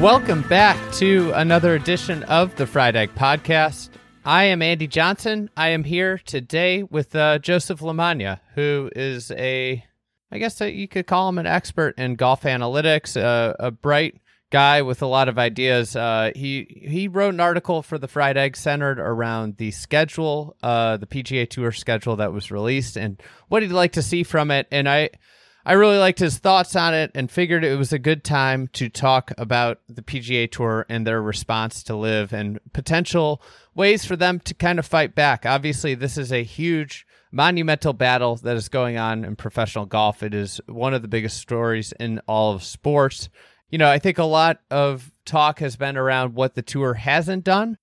Welcome back to another edition of the Fried Egg Podcast. I am Andy Johnson. I am here today with uh, Joseph LaMagna, who is a, I guess that you could call him an expert in golf analytics, uh, a bright guy with a lot of ideas. Uh, he he wrote an article for the Fried Egg centered around the schedule, uh, the PGA Tour schedule that was released, and what he'd like to see from it. And I I really liked his thoughts on it and figured it was a good time to talk about the PGA Tour and their response to LIV and potential ways for them to kind of fight back. Obviously, this is a huge monumental battle that is going on in professional golf. It is one of the biggest stories in all of sports. You know, I think a lot of talk has been around what the tour hasn't done.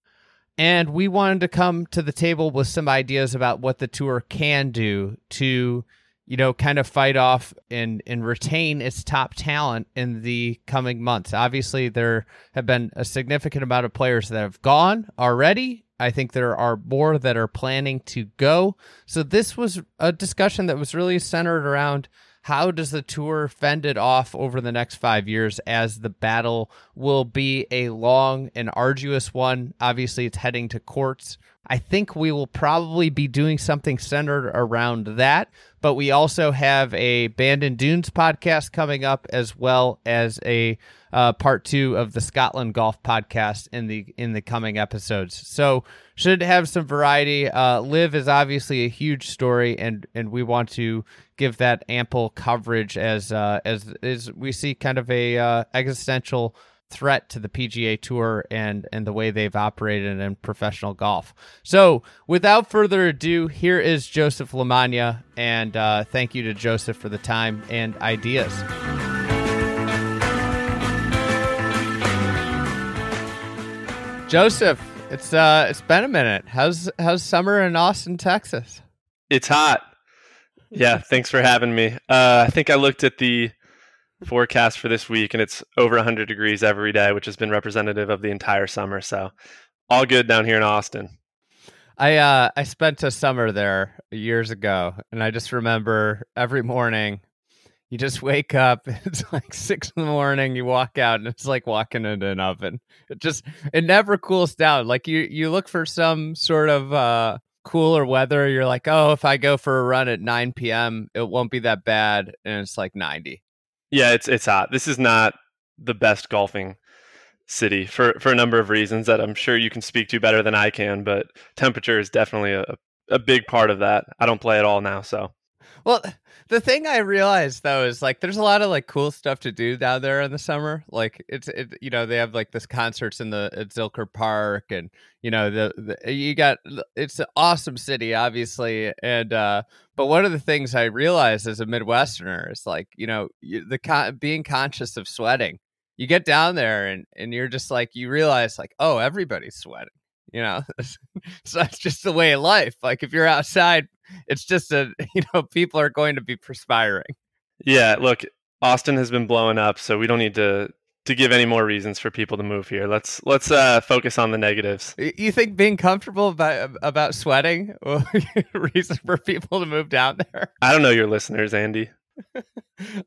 And we wanted to come to the table with some ideas about what the tour can do to you know, kind of fight off and and retain its top talent in the coming months. Obviously, there have been a significant amount of players that have gone already. I think there are more that are planning to go. So this was a discussion that was really centered around how does the tour fend it off over the next five years as the battle will be a long and arduous one. Obviously, it's heading to courts. I think we will probably be doing something centered around that, but we also have a Bandon Dunes podcast coming up as well as a uh, part two of the Scotland Golf podcast in the in the coming episodes. So should have some variety. Uh, LIV is obviously a huge story, and and we want to give that ample coverage as uh, as as we see kind of a uh, existential threat to the PGA Tour and and the way they've operated in professional golf. So, without further ado, here is Joseph LaMagna, and uh, thank you to Joseph for the time and ideas. Joseph, it's uh, it's been a minute. How's how's summer in Austin, Texas? It's hot. Yeah, thanks for having me. Uh, I think I looked at the forecast for this week and it's over 100 degrees every day, which has been representative of the entire summer. So, all good down here in Austin. I uh I spent a summer there years ago, and I just remember every morning you just wake up. It's like six in the morning. You walk out, and it's like walking into an oven. It just it never cools down. Like you you look for some sort of uh cooler weather. You're like, oh, if I go for a run at 9 p.m., it won't be that bad, and it's like 90. Yeah, it's it's hot. This is not the best golfing city for for a number of reasons that I'm sure you can speak to better than I can. But temperature is definitely a a big part of that. I don't play at all now, so Well, the thing I realized though is like there's a lot of like cool stuff to do down there in the summer. Like it's it you know they have like this concerts in the at Zilker Park and you know the, the you got it's an awesome city obviously and uh but one of the things I realized as a Midwesterner is like you know the con- being conscious of sweating. You get down there and and you're just like you realize like oh everybody's sweating. You know, so that's just the way of life. Like if you're outside it's just a you know people are going to be perspiring yeah. Look, Austin has been blowing up, so we don't need to to give any more reasons for people to move here. Let's let's uh, focus on the negatives. You think being comfortable about about sweating will be a reason for people to move down there I don't know your listeners, Andy.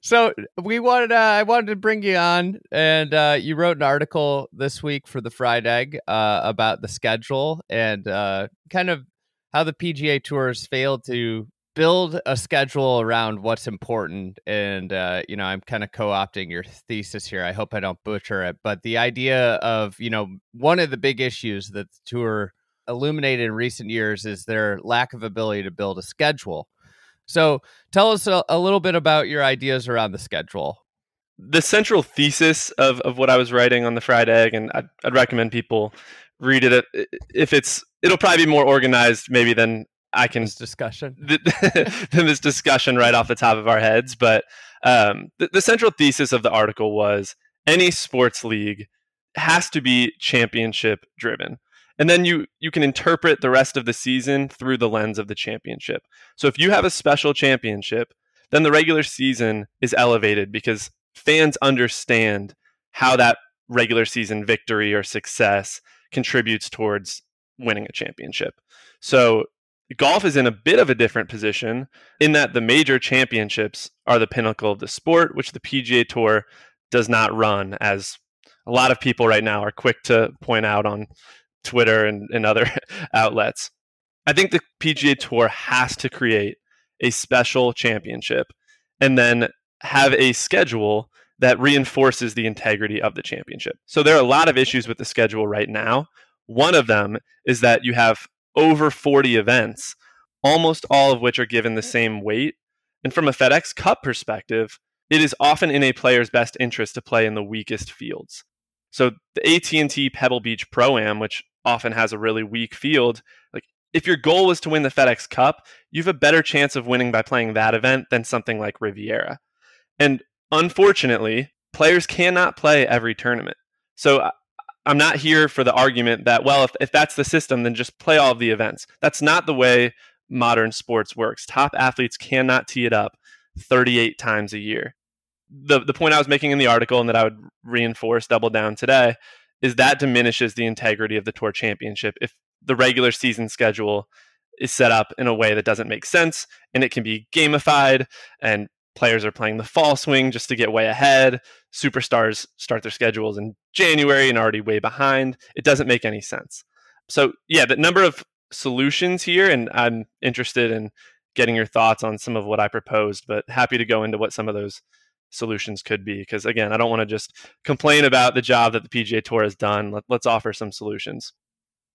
So we wanted uh, i wanted to bring you on and uh, you wrote an article this week for the fried egg uh, about the schedule and uh, kind of how the pga tours failed to build a schedule around what's important. And uh, you know i'm kind of co-opting your thesis here. I hope i don't butcher it but the idea of you know one of the big issues that the tour illuminated in recent years is their lack of ability to build a schedule so tell us a, a little bit about your ideas around the schedule the central thesis of, of what I was writing on the fried egg, and I'd, I'd recommend people read it if it's it'll probably be more organized maybe than I can this discussion than this discussion right off the top of our heads. But um, the, the central thesis of the article was any sports league has to be championship driven and then you you can interpret the rest of the season through the lens of the championship. So if you have a special championship then the regular season is elevated because fans understand how that regular season victory or success contributes towards winning a championship. So golf is in a bit of a different position in that the major championships are the pinnacle of the sport which the PGA Tour does not run as a lot of people right now are quick to point out on Twitter and, and other outlets. I think the PGA Tour has to create a special championship and then have a schedule that reinforces the integrity of the championship. So there are a lot of issues with the schedule right now. One of them is that you have over 40 events, almost all of which are given the same weight. And from a FedEx Cup perspective, it is often in a player's best interest to play in the weakest fields. So the AT&T Pebble Beach Pro Am, which often has a really weak field, like if your goal was to win the FedEx Cup, you have a better chance of winning by playing that event than something like Riviera. And unfortunately, players cannot play every tournament. So I'm not here for the argument that, well, if, if that's the system, then just play all of the events. That's not the way modern sports works. Top athletes cannot tee it up 38 times a year the the point I was making in the article and that I would reinforce, double down today, is that diminishes the integrity of the tour championship if the regular season schedule is set up in a way that doesn't make sense and it can be gamified and players are playing the fall swing just to get way ahead. Superstars start their schedules in January and already way behind. It doesn't make any sense. So yeah, the number of solutions here, and I'm interested in getting your thoughts on some of what I proposed, but happy to go into what some of those solutions could be because again i don't want to just complain about the job that the pga tour has done Let, let's offer some solutions.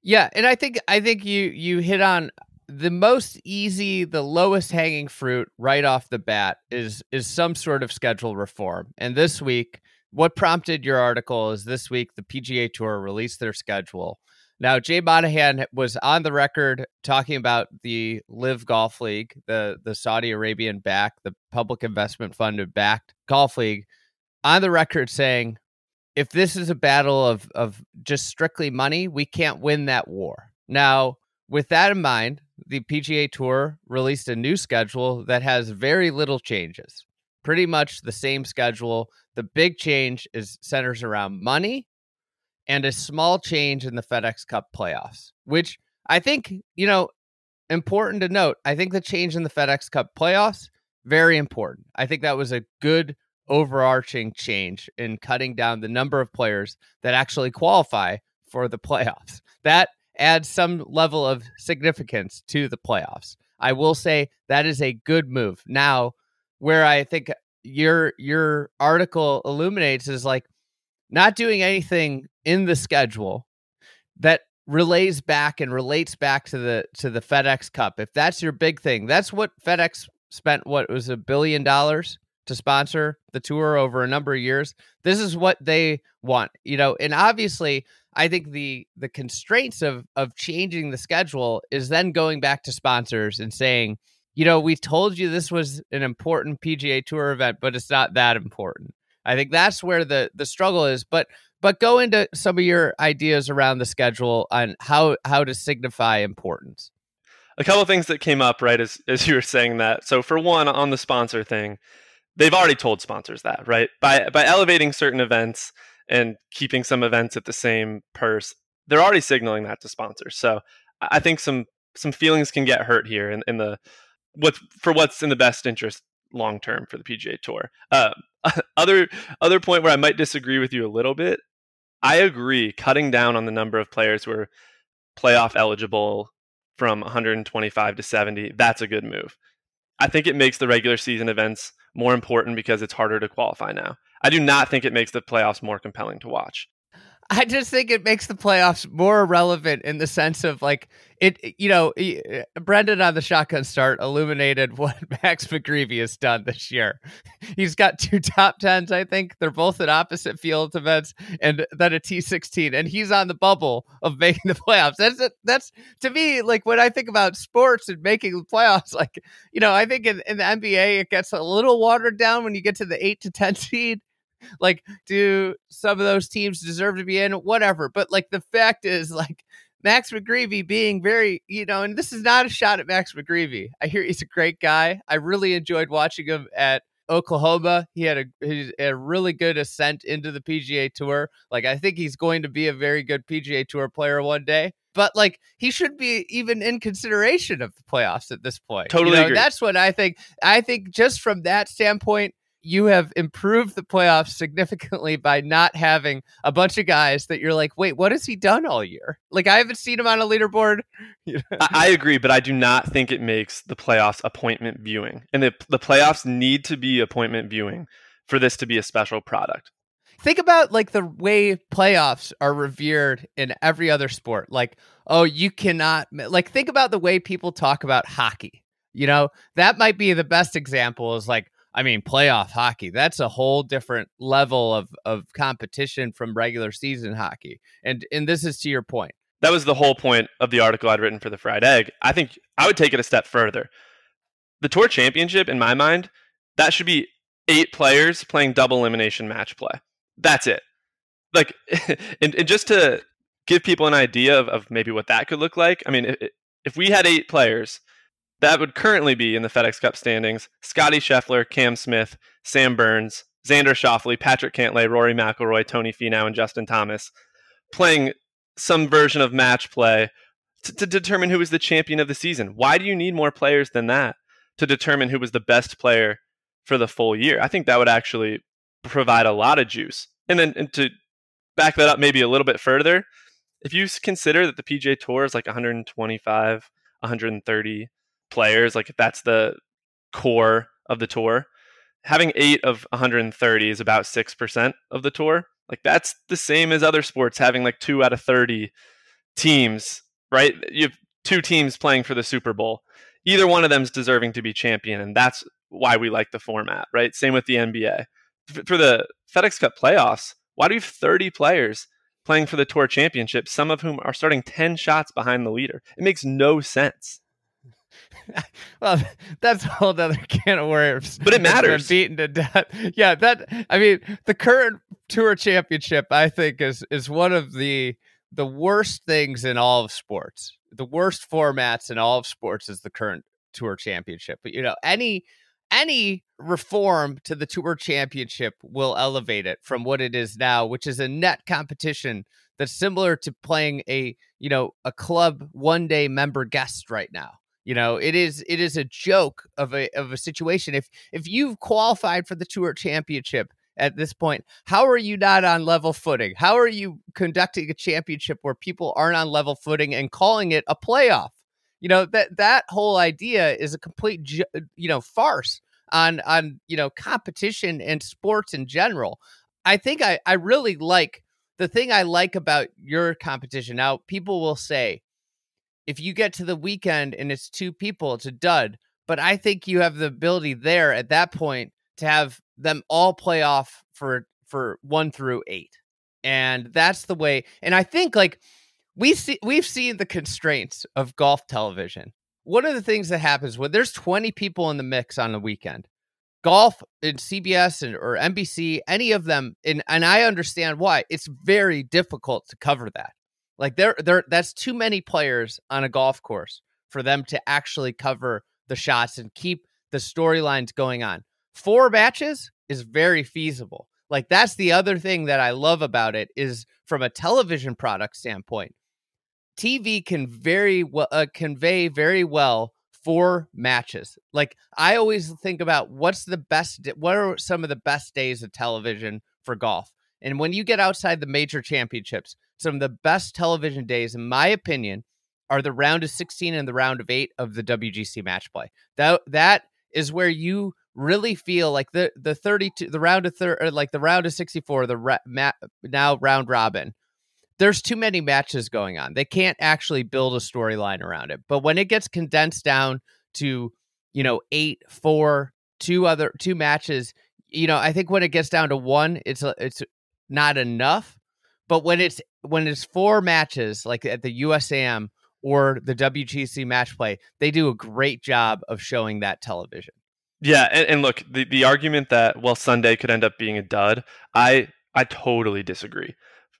Yeah and i think i think you you hit on the most easy the lowest hanging fruit right off the bat is is some sort of schedule reform and this week what prompted your article is this week the pga tour released their schedule. Now, Jay Monahan was on the record talking about the LIV Golf League, the the Saudi Arabian backed, the public investment funded backed golf league, on the record saying, if this is a battle of of just strictly money, we can't win that war. Now, with that in mind, the PGA Tour released a new schedule that has very little changes. Pretty much the same schedule. The big change is centers around money and a small change in the FedEx Cup playoffs, which I think, you know, important to note. I think the change in the FedEx Cup playoffs, very important. I think that was a good overarching change in cutting down the number of players that actually qualify for the playoffs. That adds some level of significance to the playoffs. I will say that is a good move. Now, where I think your your article illuminates is like not doing anything in the schedule that relays back and relates back to the to the FedEx Cup. If that's your big thing, that's what FedEx spent what was a billion dollars to sponsor the tour over a number of years. This is what they want, you know, and obviously I think the the constraints of of changing the schedule is then going back to sponsors and saying, you know, we told you this was an important PGA Tour event, but it's not that important. I think that's where the the struggle is. But but go into some of your ideas around the schedule and how how to signify importance. A couple of things that came up right as as you were saying that. So for one, on the sponsor thing, they've already told sponsors that right by by elevating certain events and keeping some events at the same purse. They're already signaling that to sponsors. So I think some some feelings can get hurt here in, in the what for what's in the best interest long term for the PGA Tour. Uh, other other point where I might disagree with you a little bit. I agree. Cutting down on the number of players who are playoff eligible from 125 to 70, that's a good move. I think it makes the regular season events more important because it's harder to qualify now. I do not think it makes the playoffs more compelling to watch. I just think it makes the playoffs more relevant in the sense of like it. You know, uh, Brendan on the shotgun start illuminated what Max McGreevy has done this year. He's got two top tens, I think. They're both at opposite field events, and then a T sixteen, and he's on the bubble of making the playoffs. That's that's to me like when I think about sports and making the playoffs. Like you know, I think in, in the NBA it gets a little watered down when you get to the eight to ten seed like, do some of those teams deserve to be in? Whatever. But like the fact is, like Max McGreevy being very, you know, and this is not a shot at Max McGreevy. I hear he's a great guy. I really enjoyed watching him at Oklahoma. He had a, a really good ascent into the PGA Tour. Like I think he's going to be a very good PGA Tour player one day. But like he should be even in consideration of the playoffs at this point. Totally you know, agree. That's what I think. I think just from that standpoint, you have improved the playoffs significantly by not having a bunch of guys that you're like, wait, what has he done all year? Like, I haven't seen him on a leaderboard. I, agree, but I do not think it makes the playoffs appointment viewing. And the, the playoffs need to be appointment viewing for this to be a special product. Think about like the way playoffs are revered in every other sport. Like, oh, you cannot, like, think about the way people talk about hockey. You know, that might be the best example is like, I mean, playoff hockey, that's a whole different level of, of competition from regular season hockey. And and this is to your point. That was the whole point of the article I'd written for the Fried Egg. I think I would take it a step further. The Tour Championship, in my mind, that should be eight players playing double elimination match play. That's it. Like, and, and just to give people an idea of, of maybe what that could look like, I mean, if, if we had eight players that would currently be in the FedEx Cup standings Scotty Scheffler, Cam Smith, Sam Burns, Xander Schauffele, Patrick Cantlay, Rory McIlroy, Tony Finau, and Justin Thomas playing some version of match play to, to determine who was the champion of the season. Why do you need more players than that to determine who was the best player for the full year? I think that would actually provide a lot of juice. And then and to back that up maybe a little bit further, if you consider that the PGA Tour is like 125, 130 players, like if that's the core of the tour, having eight of 130 is about 6% of the tour. Like that's the same as other sports having like two out of 30 teams, right? You have two teams playing for the Super Bowl. Either one of them is deserving to be champion, and that's why we like the format, right? Same with the NBA. For the FedEx Cup playoffs, why do you have 30 players playing for the Tour Championship, some of whom are starting 10 shots behind the leader? It makes no sense. well, that's a whole other can of worms. But it matters. Beaten to death. Yeah, that. I mean, the current tour championship, I think, is is one of the the worst things in all of sports. The worst formats in all of sports is the current tour championship. But you know, any any reform to the tour championship will elevate it from what it is now, which is a net competition that's similar to playing a you know a club one day member guest right now you know, it is it is a joke of a of a situation. If if you've qualified for the tour championship at this point, how are you not on level footing? How are you conducting a championship where people aren't on level footing and calling it a playoff? You know that that whole idea is a complete uh, you know farce on on you know competition and sports in general. I think I I really like the thing I like about your competition. Now people will say if you get to the weekend and it's two people, it's a dud. But I think you have the ability there at that point to have them all play off for for one through eight. And that's the way. And I think like we see we've seen the constraints of golf television. One of the things that happens when there's 20 people in the mix on the weekend, golf and CBS and or NBC, any of them, and and I understand why. It's very difficult to cover that. Like there, there, that's too many players on a golf course for them to actually cover the shots and keep the storylines going on. Four matches is very feasible. Like that's the other thing that I love about it is from a television product standpoint, TV can very well uh, convey very well four matches. Like I always think about what's the best, what are some of the best days of television for golf, and when you get outside the major championships, some of the best television days, in my opinion, are the round of 16 and the round of eight of the WGC match play. That that is where you really feel like the the 32 the round of third uh, like the round of 64 the now round robin there's too many matches going on. They can't actually build a storyline around it. But when it gets condensed down to, you know, eight, four, two other two matches, you know, I think when it gets down to one, it's it's not enough. But when it's when it's four matches, like at the USAM or the WGC match play, they do a great job of showing that television. Yeah, and, and look, the, the argument that well Sunday could end up being a dud, I I totally disagree.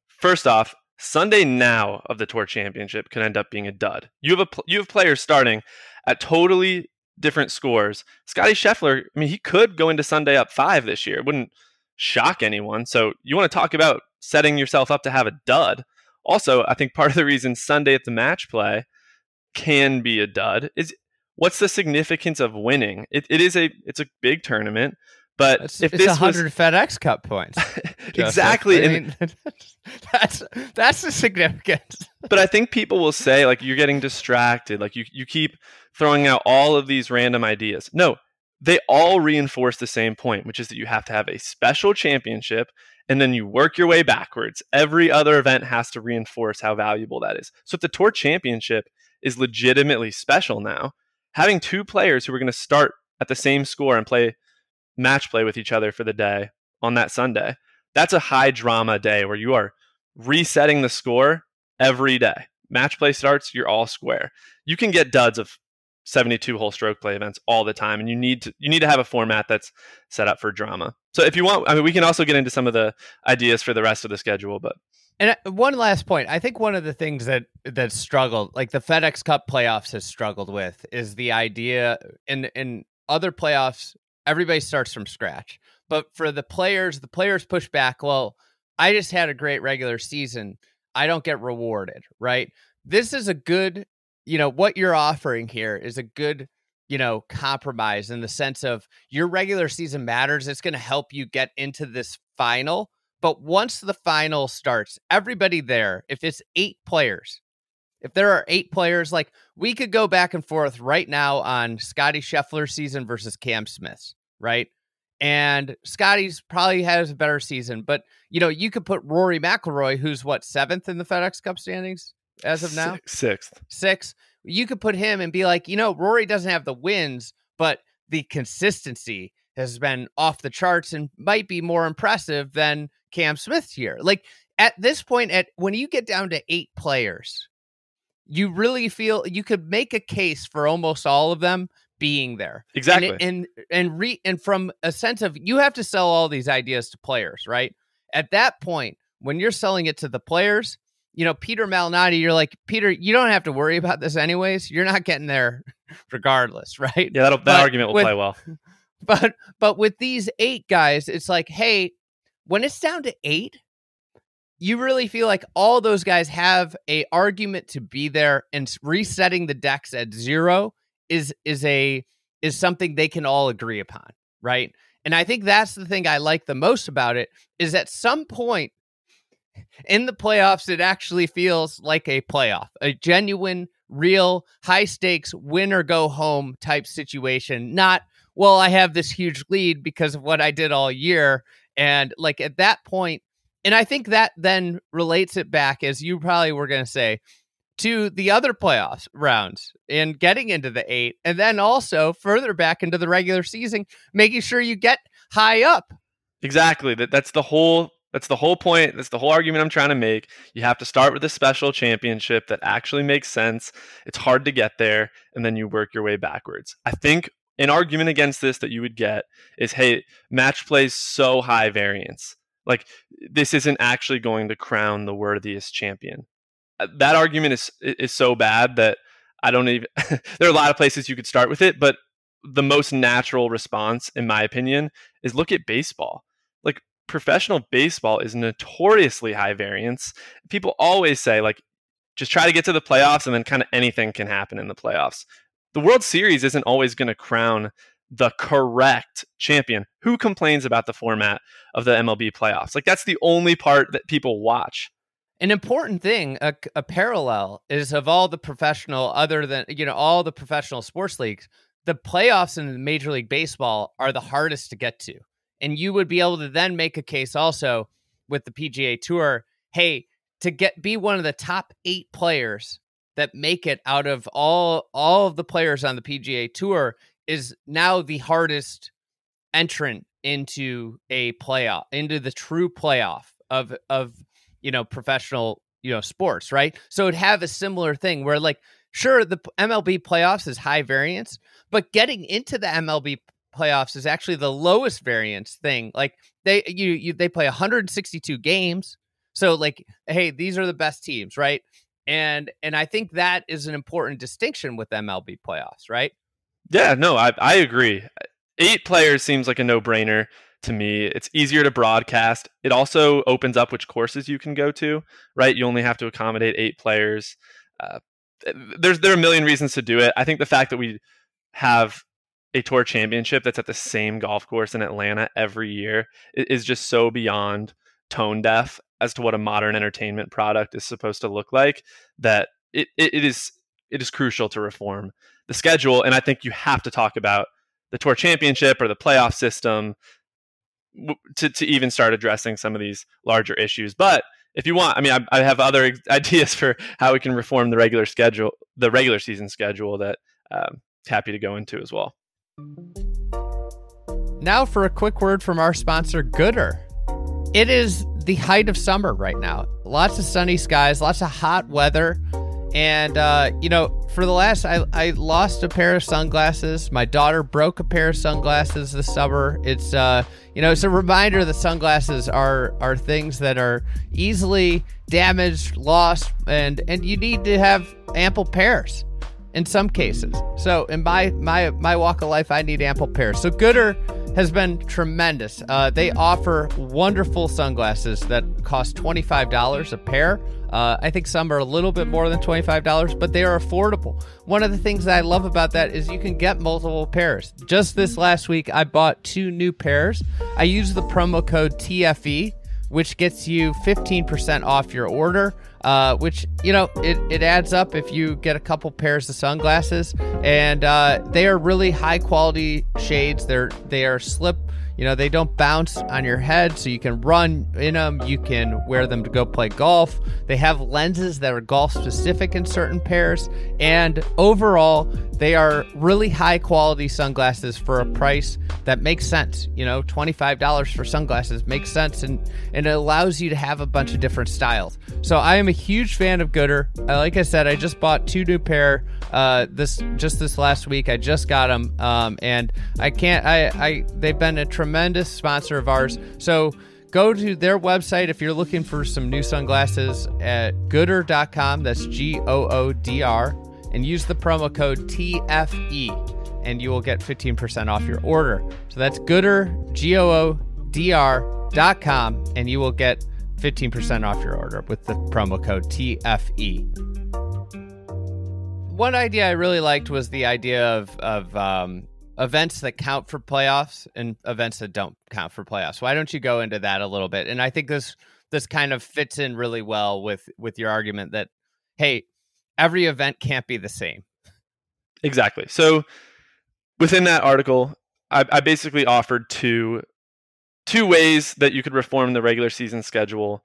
First off, Sunday now of the Tour Championship could end up being a dud. You have a you have players starting at totally different scores. Scotty Scheffler, I mean, he could go into Sunday up five this year. It wouldn't shock anyone. So you want to talk about setting yourself up to have a dud. Also, I think part of the reason Sunday at the match play can be a dud is what's the significance of winning? It, it is a it's a big tournament. But it's, if it's this hundred was FedEx Cup points, exactly, I and mean, that's that's the significance. but I think people will say like you're getting distracted, like you you keep throwing out all of these random ideas. No, they all reinforce the same point, which is that you have to have a special championship and then you work your way backwards. Every other event has to reinforce how valuable that is. So if the tour championship is legitimately special now, having two players who are going to start at the same score and play match play with each other for the day on that Sunday. That's a high drama day where you are resetting the score every day. Match play starts, you're all square. You can get duds of 72 hole stroke play events all the time and you need to you need to have a format that's set up for drama. So if you want I mean we can also get into some of the ideas for the rest of the schedule but And uh, one last point, I think one of the things that that struggled, like the FedEx Cup playoffs has struggled with, is the idea in in other playoffs everybody starts from scratch. But for the players, the players push back, well, I just had a great regular season. I don't get rewarded, right? This is a good, you know, what you're offering here is a good, you know, compromise in the sense of your regular season matters. It's going to help you get into this final. But once the final starts, everybody there, if it's eight players, if there are eight players, like we could go back and forth right now on Scotty Scheffler's season versus Cam Smith's, right? And Scotty's probably has a better season, but you know, you could put Rory McIlroy, who's what seventh in the FedEx Cup standings as of now, sixth, six. You could put him and be like, you know, Rory doesn't have the wins, but the consistency has been off the charts and might be more impressive than Cam Smith's here. Like at this point, at when you get down to eight players, you really feel you could make a case for almost all of them being there Exactly. and and and re and from a sense of you have to sell all these ideas to players right at that point when you're selling it to the players you know peter malnati you're like peter you don't have to worry about this anyways. You're not getting there regardless right? Yeah, that'll, that argument will with- play well. but but with these eight guys it's like hey when it's down to eight you really feel like all those guys have a argument to be there and resetting the decks at zero is is a is something they can all agree upon right? And i think that's the thing i like the most about it is at some point in the playoffs it actually feels like a playoff a genuine real high stakes win or go home type situation. Not well i have this huge lead because of what i did all year. And like at that point and i think that then relates it back as you probably were going to say to the other playoffs rounds and getting into the eight and then also further back into the regular season making sure you get high up. Exactly. That that's the whole that's the whole point. That's the whole argument I'm trying to make. You have to start with a special championship that actually makes sense. It's hard to get there, and then you work your way backwards. I think an argument against this that you would get is, hey, match plays so high variance. Like this isn't actually going to crown the worthiest champion. Uh, That argument is is so bad that I don't even. there are a lot of places you could start with it, but the most natural response, in my opinion, is look at baseball professional baseball is notoriously high variance. People always say like just try to get to the playoffs and then kind of anything can happen in the playoffs. The World Series isn't always going to crown the correct champion. Who complains about the format of the MLB playoffs? Like that's the only part that people watch. an important thing a, a parallel is of all the professional other than you know all the professional sports leagues the playoffs in major league baseball are the hardest to get to and you would be able to then make a case also with the pga tour hey to get be one of the top eight players that make it out of all all of the players on the PGA Tour is now the hardest entrant into a playoff into the true playoff of of you know professional you know sports right? So it'd have a similar thing where like sure the mlb playoffs is high variance but getting into the mlb playoffs is actually the lowest variance thing like they you, you they play 162 games so like hey these are the best teams right and and i think that is an important distinction with mlb playoffs right yeah no i, I agree eight players seems like a no-brainer to me. It's easier to broadcast. It also opens up which courses you can go to, right? You only have to accommodate eight players. Uh, there's there are a million reasons to do it. I think the fact that we have a tour championship that's at the same golf course in Atlanta every year is just so beyond tone deaf as to what a modern entertainment product is supposed to look like that it, it, is it is crucial to reform the schedule and I think you have to talk about the tour championship or the playoff system to, to even start addressing some of these larger issues. But if you want, I mean, I, I have other ideas for how we can reform the regular schedule, the regular season schedule that um, happy to go into as well. Now for a quick word from our sponsor, Goodr. It is the height of summer right now. Lots of sunny skies, lots of hot weather. And, uh, you know, for the last, I, I lost a pair of sunglasses. My daughter broke a pair of sunglasses this summer. It's, uh, you know, it's a reminder that sunglasses are, are things that are easily damaged, lost, and, and you need to have ample pairs in some cases. So in my, my, my walk of life, I need ample pairs. So Goodr has been tremendous. Uh, they offer wonderful sunglasses that cost $25 a pair. Uh, I think some are a little bit more than $25, but they are affordable. One of the things that I love about that is you can get multiple pairs. Just this last week, I bought two new pairs. I used the promo code TFE, which gets you 15% off your order. Uh, which you know it, it adds up if you get a couple pairs of sunglasses and uh, they are really high quality shades they're they are slip you know, they don't bounce on your head, so you can run in them. You can wear them to go play golf. They have lenses that are golf specific in certain pairs. And overall, they are really high quality sunglasses for a price that makes sense. You know, $25 for sunglasses makes sense and, and it allows you to have a bunch of different styles. So I am a huge fan of Goodr. Uh, like I said, I just bought two new pair uh, this just this last week. I just got them, um, and I can't. I, I they've been a tremendous sponsor of ours. So go to their website if you're looking for some new sunglasses at goodr.com. That's G O O D R, and use the promo code TFE, and you will get 15% off your order. So that's goodr, G O O D R.com, and you will get 15% off your order with the promo code TFE one idea I really liked was the idea of of um, events that count for playoffs and events that don't count for playoffs. Why don't you go into that a little bit? And I think this this kind of fits in really well with with your argument that hey, every event can't be the same. Exactly. So within that article, I, I basically offered two two ways that you could reform the regular season schedule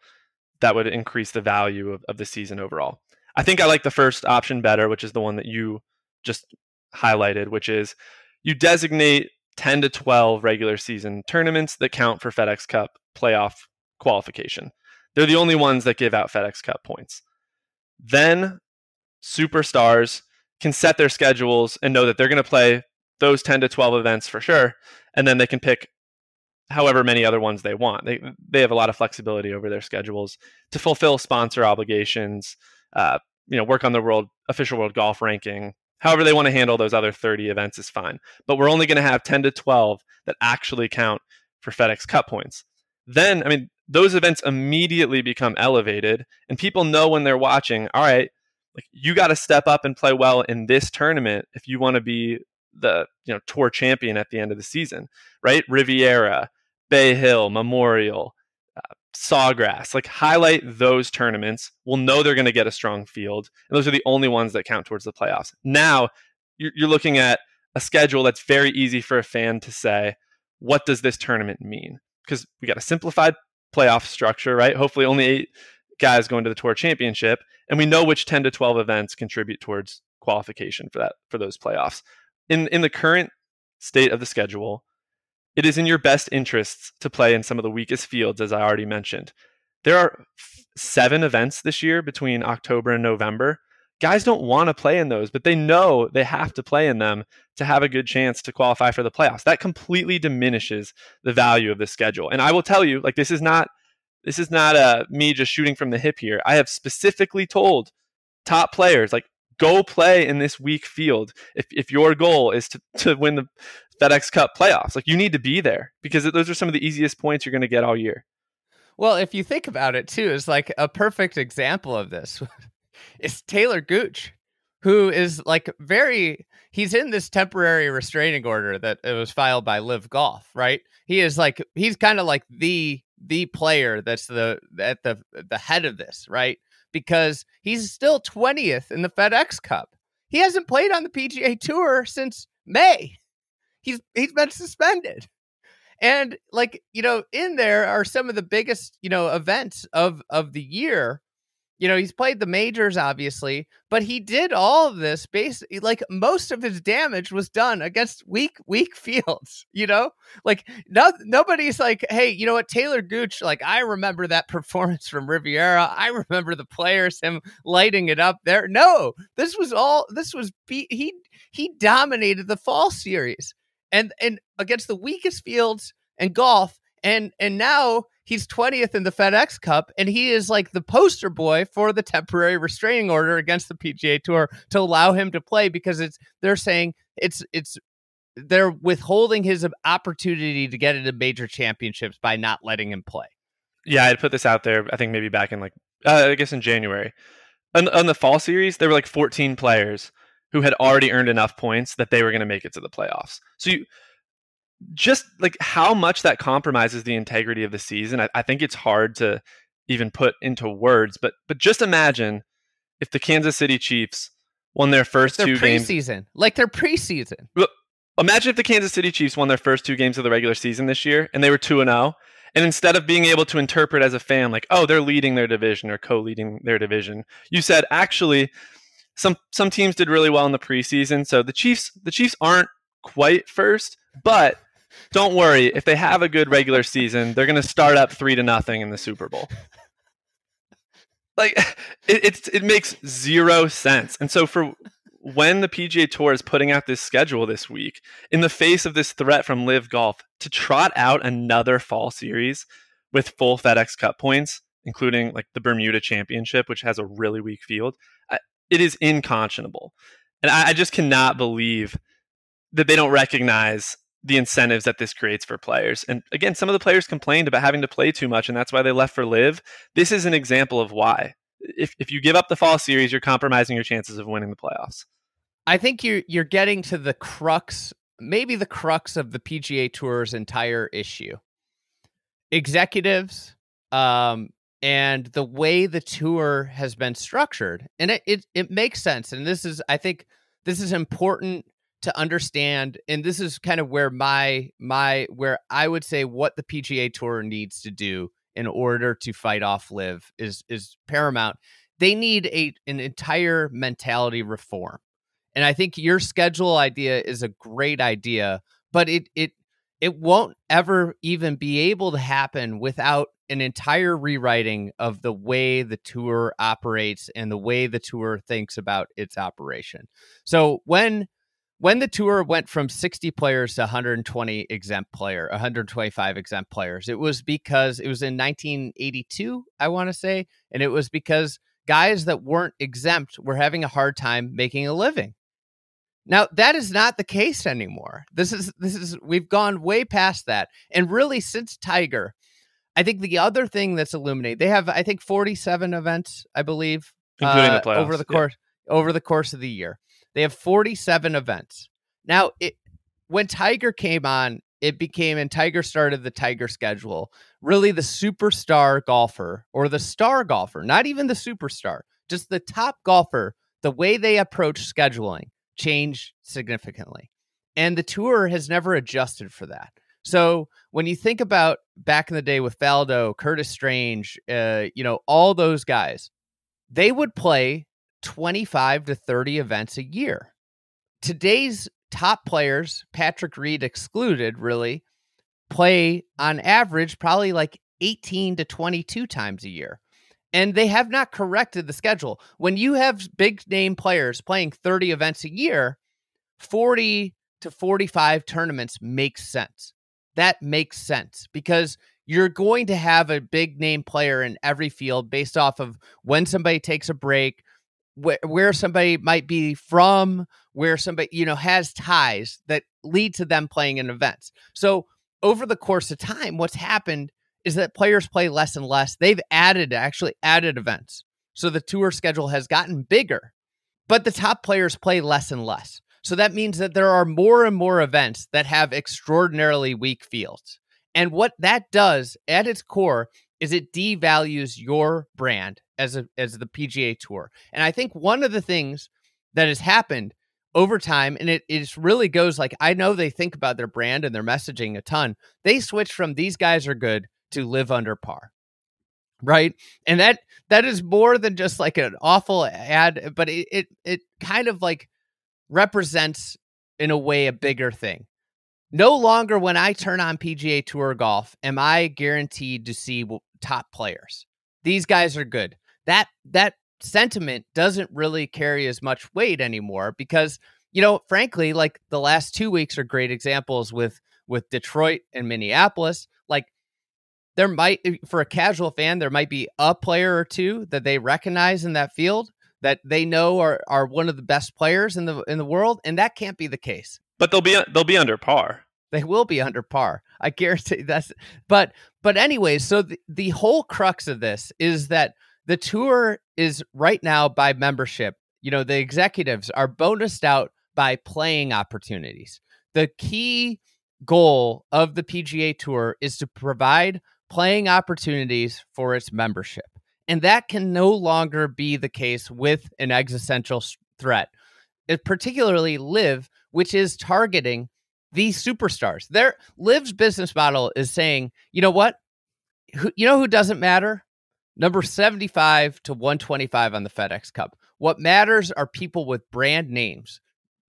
that would increase the value of, of the season overall. I think I like the first option better, which is the one that you just highlighted, which is you designate 10 to 12 regular season tournaments that count for FedEx Cup playoff qualification. They're the only ones that give out FedEx Cup points. Then superstars can set their schedules and know that they're going to play those 10 to 12 events for sure. And then they can pick however many other ones they want. They, they have a lot of flexibility over their schedules to fulfill sponsor obligations, uh, you know, work on the world official world golf ranking. However, they want to handle those other 30 events is fine. But we're only going to have 10 to 12 that actually count for FedEx Cup points. Then, I mean, those events immediately become elevated, and people know when they're watching, all right, like you got to step up and play well in this tournament if you want to be the you know tour champion at the end of the season, right? Riviera, Bay Hill, Memorial, Sawgrass, like highlight those tournaments. We'll know they're going to get a strong field, and those are the only ones that count towards the playoffs. Now you're, you're looking at a schedule that's very easy for a fan to say, what does this tournament mean? Because we got a simplified playoff structure, right? Hopefully, only eight guys going to the tour championship, and we know which 10 to 12 events contribute towards qualification for that for those playoffs. In in the current state of the schedule, it is in your best interests to play in some of the weakest fields, as I already mentioned. There are seven events this year between October and November. Guys don't want to play in those, but they know they have to play in them to have a good chance to qualify for the playoffs. That completely diminishes the value of the schedule. And I will tell you, like this is not this is not a me just shooting from the hip here. I have specifically told top players like go play in this weak field if, if your goal is to, to win the FedEx Cup playoffs. Like you need to be there because those are some of the easiest points you're going to get all year. Well, if you think about it too, is like a perfect example of this is Taylor Gooch, who is like very he's in this temporary restraining order that it was filed by LIV Golf, right? He is like he's kind of like the the player that's the at the the head of this, right? Because he's still 20th in the FedEx Cup. He hasn't played on the PGA Tour since May. He's he's been suspended. And like, you know, in there are some of the biggest, you know, events of of the year. You know, he's played the majors obviously, but he did all of this basically like most of his damage was done against weak weak fields, you know? Like no nobody's like, "Hey, you know what, Taylor Gooch, like I remember that performance from Riviera. I remember the players him lighting it up there." No, this was all this was he he dominated the fall series and and against the weakest fields and golf and and now he's 20th in the FedEx Cup and he is like the poster boy for the temporary restraining order against the PGA Tour to allow him to play because it's they're saying it's it's they're withholding his opportunity to get into major championships by not letting him play. Yeah, I'd put this out there. I think maybe back in like uh, I guess in January. On, on the fall series, there were like 14 players who had already earned enough points that they were going to make it to the playoffs. So you just like how much that compromises the integrity of the season. I, I think it's hard to even put into words, but but just imagine if the Kansas City Chiefs won their first their two preseason, games. like their preseason. Imagine if the Kansas City Chiefs won their first two games of the regular season this year and they were 2 and 0 and instead of being able to interpret as a fan like oh they're leading their division or co-leading their division, you said actually some some teams did really well in the preseason. So the Chiefs the Chiefs aren't quite first, but don't worry. If they have a good regular season, they're going to start up three to nothing in the Super Bowl. Like it, it's it makes zero sense. And so for when the PGA Tour is putting out this schedule this week, in the face of this threat from LIV Golf to trot out another fall series with full FedEx Cup points, including like the Bermuda Championship, which has a really weak field, it is unconscionable. And I, I just cannot believe that they don't recognize the incentives that this creates for players. And again, some of the players complained about having to play too much, and that's why they left for LIV. This is an example of why. If if you give up the fall series, you're compromising your chances of winning the playoffs. I think you're you're getting to the crux, maybe the crux of the PGA Tour's entire issue. Executives, um, and the way the tour has been structured, and it it, it makes sense. And this is, I think, this is important to understand and this is kind of where my my where i would say what the pga tour needs to do in order to fight off LIV is is paramount they need a an entire mentality reform and i think your schedule idea is a great idea but it it it won't ever even be able to happen without an entire rewriting of the way the tour operates and the way the tour thinks about its operation. So when when the tour went from 60 players to 120 exempt player 125 exempt players it was because it was in 1982 i want to say and it was because guys that weren't exempt were having a hard time making a living. Now that is not the case anymore. This is this is we've gone way past that. And really since tiger i think the other thing that's illuminated they have i think 47 events i believe including uh, the playoffs over the course yeah. over the course of the year they have 47 events. Now, it, when Tiger came on, it became, and Tiger started the Tiger schedule, really the superstar golfer or the star golfer, not even the superstar, just the top golfer, the way they approach scheduling changed significantly. And the tour has never adjusted for that. So when you think about back in the day with Faldo, Curtis Strange, uh, you know, all those guys, they would play 25 to 30 events a year. Today's top players, Patrick Reed excluded, really play on average probably like 18 to 22 times a year. And they have not corrected the schedule. When you have big name players playing 30 events a year, 40 to 45 tournaments makes sense. That makes sense because you're going to have a big name player in every field based off of when somebody takes a break, where, where somebody might be from, where somebody, you know, has ties that lead to them playing in events. So over the course of time, what's happened is that players play less and less. They've added, actually added events. So the tour schedule has gotten bigger, but the top players play less and less. So that means that there are more and more events that have extraordinarily weak fields. And what that does at its core is it devalues your brand as a as the PGA Tour. And I think one of the things that has happened over time, and it, it really goes like I know they think about their brand and their messaging a ton. They switch from these guys are good to live under par. Right. And that that is more than just like an awful ad, but it it, it kind of like represents in a way a bigger thing. No longer when I turn on PGA Tour golf am I guaranteed to see top players. These guys are good. That that sentiment doesn't really carry as much weight anymore because you know frankly like the last 2 weeks are great examples with with Detroit and Minneapolis like there might eh, for a casual fan there might be a player or two that they recognize in that field that they know are are one of the best players in the in the world and that can't be the case. But they'll be they'll be under par. They will be under par. I guarantee that's but but anyways so the, the whole crux of this is that the tour is right now by membership. You know the executives are bonused out by playing opportunities. The key goal of the pga tour is to provide playing opportunities for its membership. And that can no longer be the case with an existential threat, it particularly LIV, which is targeting these superstars. Their LIV's business model is saying, you know what? Who, you know who doesn't matter? Number 75 to 125 on the FedEx Cup. What matters are people with brand names,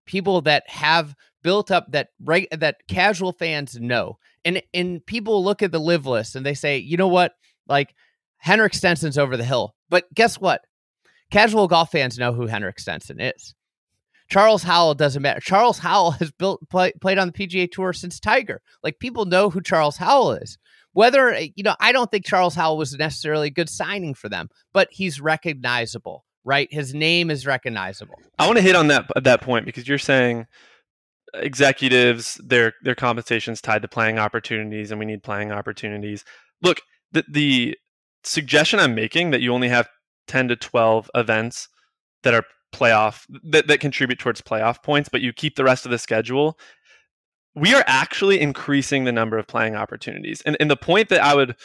people that have built up that right that casual fans know and and people look at the LIV list and they say, you know what, like Henrik Stenson's over the hill. But guess what? Casual golf fans know who Henrik Stenson is. Charles Howell doesn't matter. Charles Howell has built play, played on the PGA Tour since Tiger. Like people know who Charles Howell is. Whether eh, you know, I don't think Charles Howell was necessarily a good signing for them, but he's recognizable, right? His name is recognizable. I want to hit on that that point because you're saying executives their their compensations tied to playing opportunities and we need playing opportunities look the the suggestion i'm making that you only have 10 to 12 events that are playoff that, that contribute towards playoff points but you keep the rest of the schedule we are actually increasing the number of playing opportunities and, and the point that i would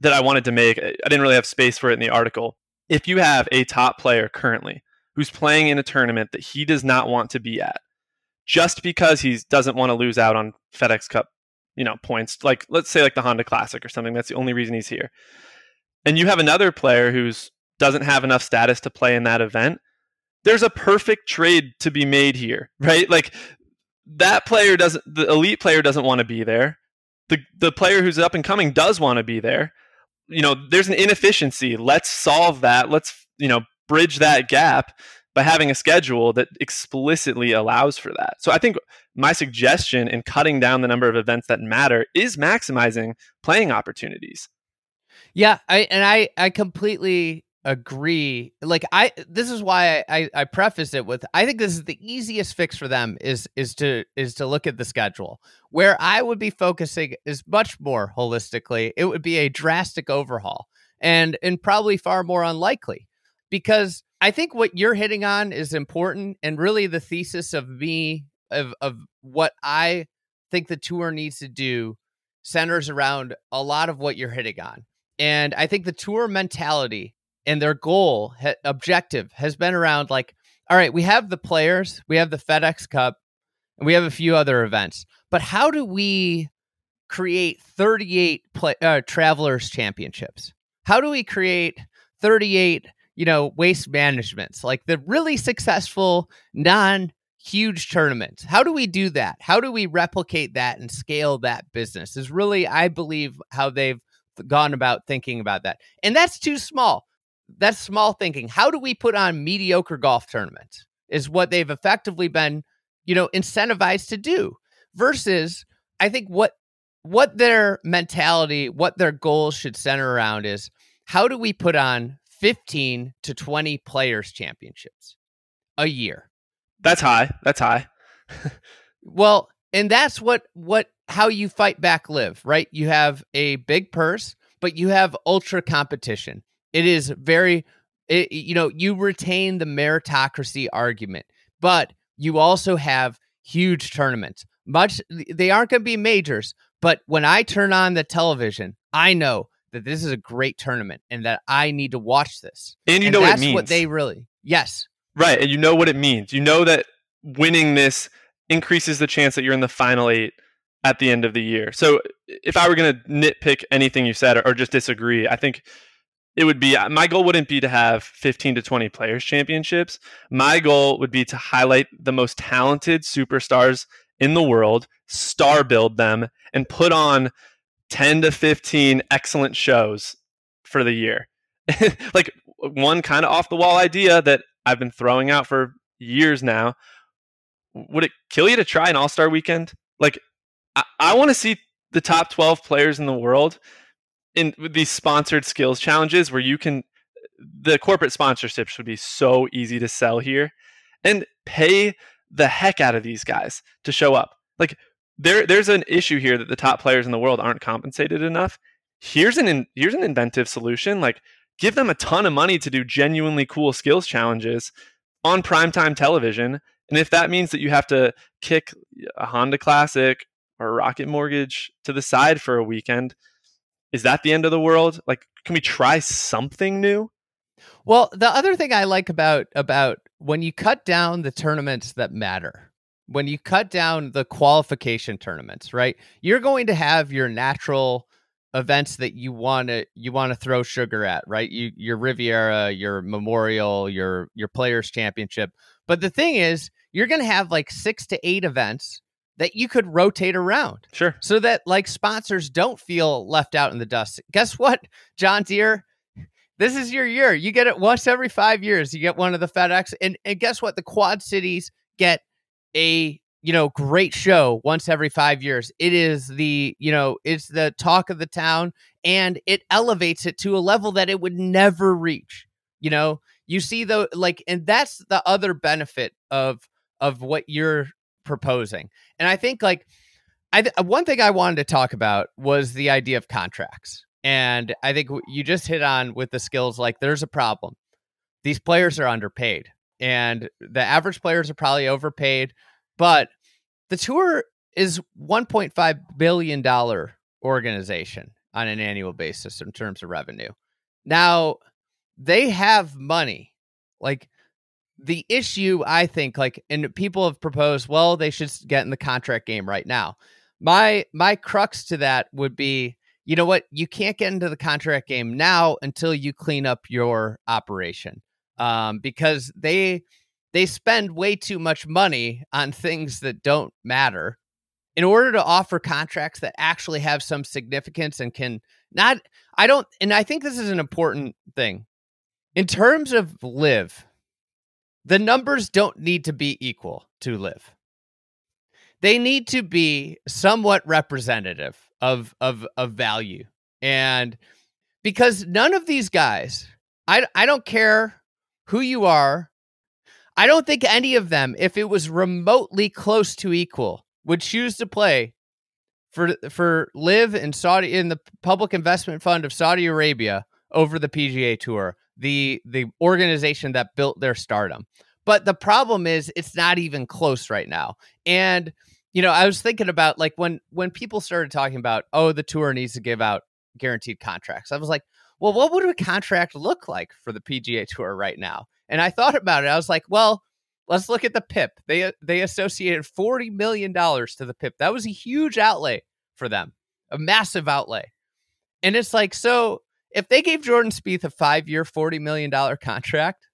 that i wanted to make i didn't really have space for it in the article if you have a top player currently who's playing in a tournament that he does not want to be at just because he doesn't want to lose out on FedEx Cup, you know, points. Like let's say like the Honda Classic or something. That's the only reason he's here. And you have another player who's doesn't have enough status to play in that event. There's a perfect trade to be made here, right? Like that player doesn't the elite player doesn't want to be there. The the player who's up and coming does want to be there. You know, there's an inefficiency. Let's solve that. Let's, you know, bridge that gap by having a schedule that explicitly allows for that. So I think my suggestion in cutting down the number of events that matter is maximizing playing opportunities. Yeah, I and I I completely agree. Like I this is why I, I I preface it with I think this is the easiest fix for them is is to is to look at the schedule. Where I would be focusing is much more holistically. It would be a drastic overhaul and and probably far more unlikely because I think what you're hitting on is important, and really the thesis of me of of what I think the tour needs to do centers around a lot of what you're hitting on. And I think the tour mentality and their goal ha- objective has been around like, all right, we have the players, we have the FedEx Cup, and we have a few other events, but how do we create 38 play, uh, travelers championships? How do we create 38, you know, waste managements, like the really successful non huge tournaments? How do we do that? How do we replicate that and scale that business? Is really, I believe, how they've gone about thinking about that. And that's too small. That's small thinking. How do we put on mediocre golf tournaments? Is what they've effectively been, you know, incentivized to do. Versus, I think what what their mentality, what their goals should center around is how do we put on 15 to 20 players championships a year? That's high. That's high. well, and that's what what how you fight back LIV, right? You have a big purse, but you have ultra competition. It is very it, you know, you retain the meritocracy argument, but you also have huge tournaments. Much they aren't going to be majors, but when I turn on the television, I know that this is a great tournament and that I need to watch this. And you and know that's what it means. what they really yes. Right, and you know what it means. You know that winning this increases the chance that you're in the final eight at the end of the year. So if I were going to nitpick anything you said or, or, just disagree, I think it would be my goal wouldn't be to have 15 to 20 players championships. My goal would be to highlight the most talented superstars in the world, star build them and put on 10 to 15 excellent shows for the year. like one kind of off the wall idea that I've been throwing out for years now. Would it kill you to try an All Star weekend? Like, I, I want to see the top 12 players in the world in these sponsored skills challenges where you can, the corporate sponsorships would be so easy to sell here and pay the heck out of these guys to show up. Like, there there's an issue here that the top players in the world aren't compensated enough. Here's an in, here's an inventive solution. Like give them a ton of money to do genuinely cool skills challenges on primetime television. And if that means that you have to kick a Honda Classic or Rocket Mortgage to the side for a weekend, is that the end of the world? Like can we try something new? Well, the other thing I like about about when you cut down the tournaments that matter, when you cut down the qualification tournaments, right? You're going to have your natural events that you want to you want to throw sugar at, right? You your Riviera, your Memorial, your your Players Championship. But the thing is, you're going to have like 6 to 8 events that you could rotate around. Sure. So that like sponsors don't feel left out in the dust. Guess what, John Deere? This is your year. You get it once every five years. You get one of the FedEx. And, and guess what? The Quad Cities get a you know great show once every 5 years it is the you know it's the talk of the town and it elevates it to a level that it would never reach you know you see though like and that's the other benefit of of what you're proposing and i think like i th- one thing i wanted to talk about was the idea of contracts and i think you just hit on with the skills like there's a problem these players are underpaid and the average players are probably overpaid, but the tour is 1.5 billion dollar organization on an annual basis in terms of revenue. Now, they have money. Like the issue I think like and people have proposed, well, they should get in the contract game right now. My my crux to that would be you know what? You can't get into the contract game now until you clean up your operation um, because they they spend way too much money on things that don't matter in order to offer contracts that actually have some significance and can not I don't and I think this is an important thing. In terms of LIV, the numbers don't need to be equal to LIV. They need to be somewhat representative of of of value. And because none of these guys, I I don't care who you are. I don't think any of them, if it was remotely close to equal, would choose to play for for LIV in Saudi in the public investment fund of Saudi Arabia over the PGA Tour, the the organization that built their stardom. But the problem is it's not even close right now. And you know, I was thinking about like when when people started talking about, oh, the tour needs to give out guaranteed contracts. I was like, well, what would a contract look like for the PGA Tour right now? And I thought about it. I was like, well, let's look at the PIP. They they associated forty million dollars to the PIP. That was a huge outlay for them. a massive outlay. And it's like, so if they gave Jordan Spieth a five year, $40 million contract,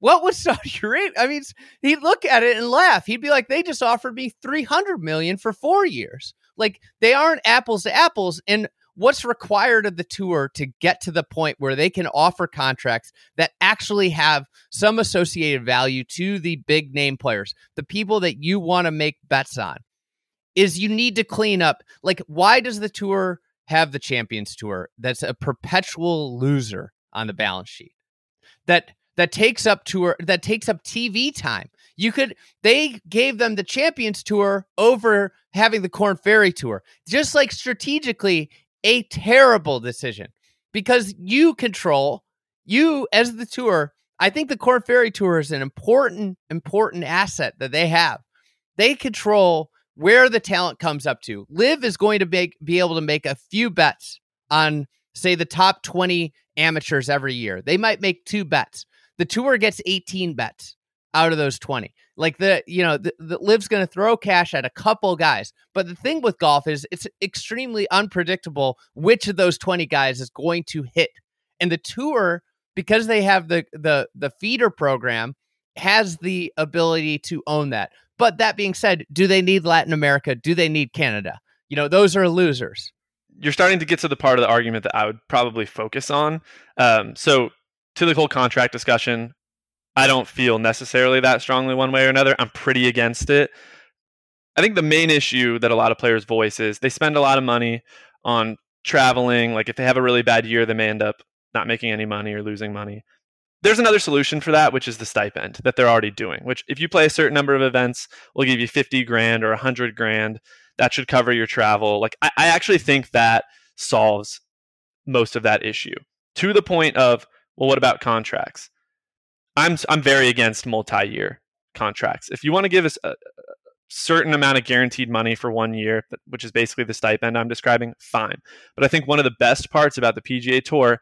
what would Saudi Arabia? I mean, he'd look at it and laugh. He'd be like, they just offered me 300 million for four years. Like they aren't apples to apples. And what's required of the tour to get to the point where they can offer contracts that actually have some associated value to the big name players, the people that you want to make bets on, is you need to clean up. Like, why does the tour have the Champions Tour that's a perpetual loser on the balance sheet? That that takes up tour that takes up TV time. You could they gave them the Champions Tour over having the Korn Ferry Tour. Just like strategically a terrible decision because you control you as the tour. I think the Korn Ferry Tour is an important important asset that they have. They control where the talent comes up to. LIV is going to make be able to make a few bets on say the top 20 amateurs every year. They might make two bets. The tour gets 18 bets out of those 20. Like the, you know, the, the LIV's going to throw cash at a couple guys. But the thing with golf is it's extremely unpredictable which of those 20 guys is going to hit. And the tour, because they have the the the feeder program, has the ability to own that. But that being said, do they need Latin America? Do they need Canada? You know, those are losers. You're starting to get to the part of the argument that I would probably focus on. Um, so, to the whole contract discussion, I don't feel necessarily that strongly one way or another. I'm pretty against it. I think the main issue that a lot of players voice is they spend a lot of money on traveling. Like if they have a really bad year, they may end up not making any money or losing money. There's another solution for that, which is the stipend that they're already doing, which if you play a certain number of events, will give you 50 grand or 100 grand. That should cover your travel. Like I, I actually think that solves most of that issue to the point of, well, what about contracts? I'm I'm very against multi-year contracts. If you want to give us a, a certain amount of guaranteed money for one year, which is basically the stipend I'm describing, fine. But I think one of the best parts about the PGA Tour,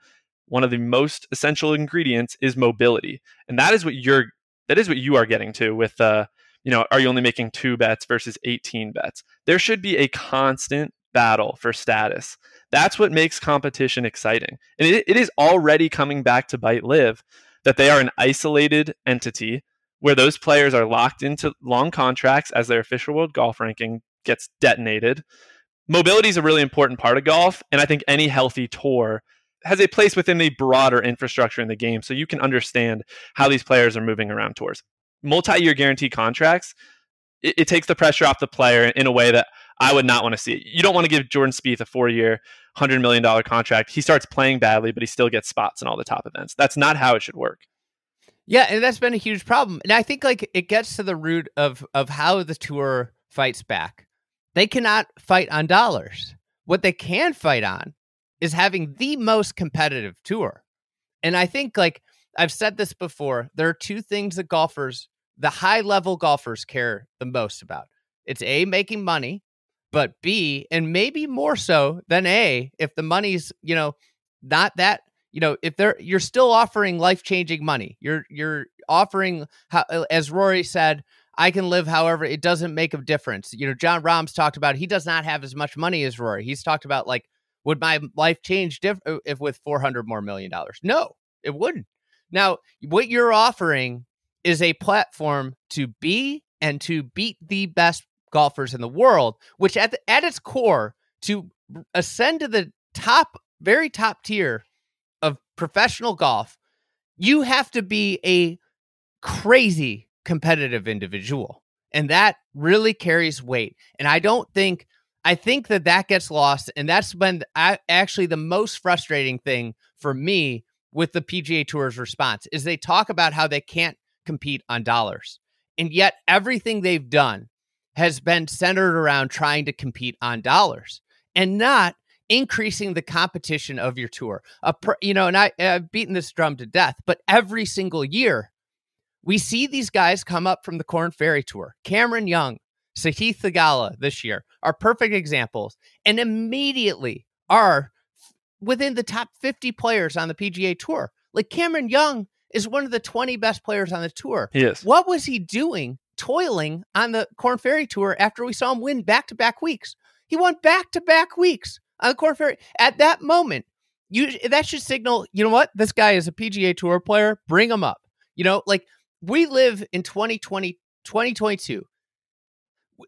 one of the most essential ingredients is mobility, and that is what you're that is what you are getting to with uh you know are you only making two bets versus 18 bets there should be a constant battle for status that's what makes competition exciting and it, it is already coming back to bite LIV that they are an isolated entity where those players are locked into long contracts as their official world golf ranking gets detonated. Mobility is a really important part of golf, and I think any healthy tour has a place within the broader infrastructure in the game so you can understand how these players are moving around tours. Multi year guarantee contracts, it, it, takes the pressure off the player in a way that I would not want to see. You don't want to give Jordan Spieth a four year, $100 million contract. He starts playing badly, but he still gets spots in all the top events. That's not how it should work. Yeah, and that's been a huge problem. And I think like it gets to the root of of how the tour fights back. They cannot fight on dollars. What they can fight on is having the most competitive tour. And I think like I've said this before, there are two things that golfers, the high level golfers care the most about. It's A making money but B, and maybe more so than A, if the money's, you know, not that, you know, if they're you're still offering life-changing money. You're you're offering uh, as Rory said, I can live however it doesn't make a difference. You know, Jon Rahm's talked about he does not have as much money as Rory. He's talked about like would my life change diff- uh, if with 400 more million dollars? No, it wouldn't. Now, what you're offering is a platform to be and to beat the best golfers in the world, which at the, at its core to ascend to the top, very top tier of professional golf, you have to be a crazy competitive individual, and that really carries weight. And I don't think I think that that gets lost, and that's been actually the most frustrating thing for me with the PGA Tour's response is they talk about how they can't compete on dollars. And yet everything they've done has been centered around trying to compete on dollars and not increasing the competition of your tour. Pr- you know, and I, I've beaten this drum to death, but every single year we see these guys come up from the Korn Ferry Tour. Cameron Young, Sahith Theegala this year are perfect examples and immediately are within the top 50 players on the PGA Tour. Like Cameron Young is one of the 20 best players on the tour. Yes. What was he doing toiling on the Korn Ferry Tour after we saw him win back to back weeks. He won back to back weeks on the Korn Ferry. At that moment, you that should signal, you know what? This guy is a PGA Tour player. Bring him up. You know, like we live in 2020, 2022.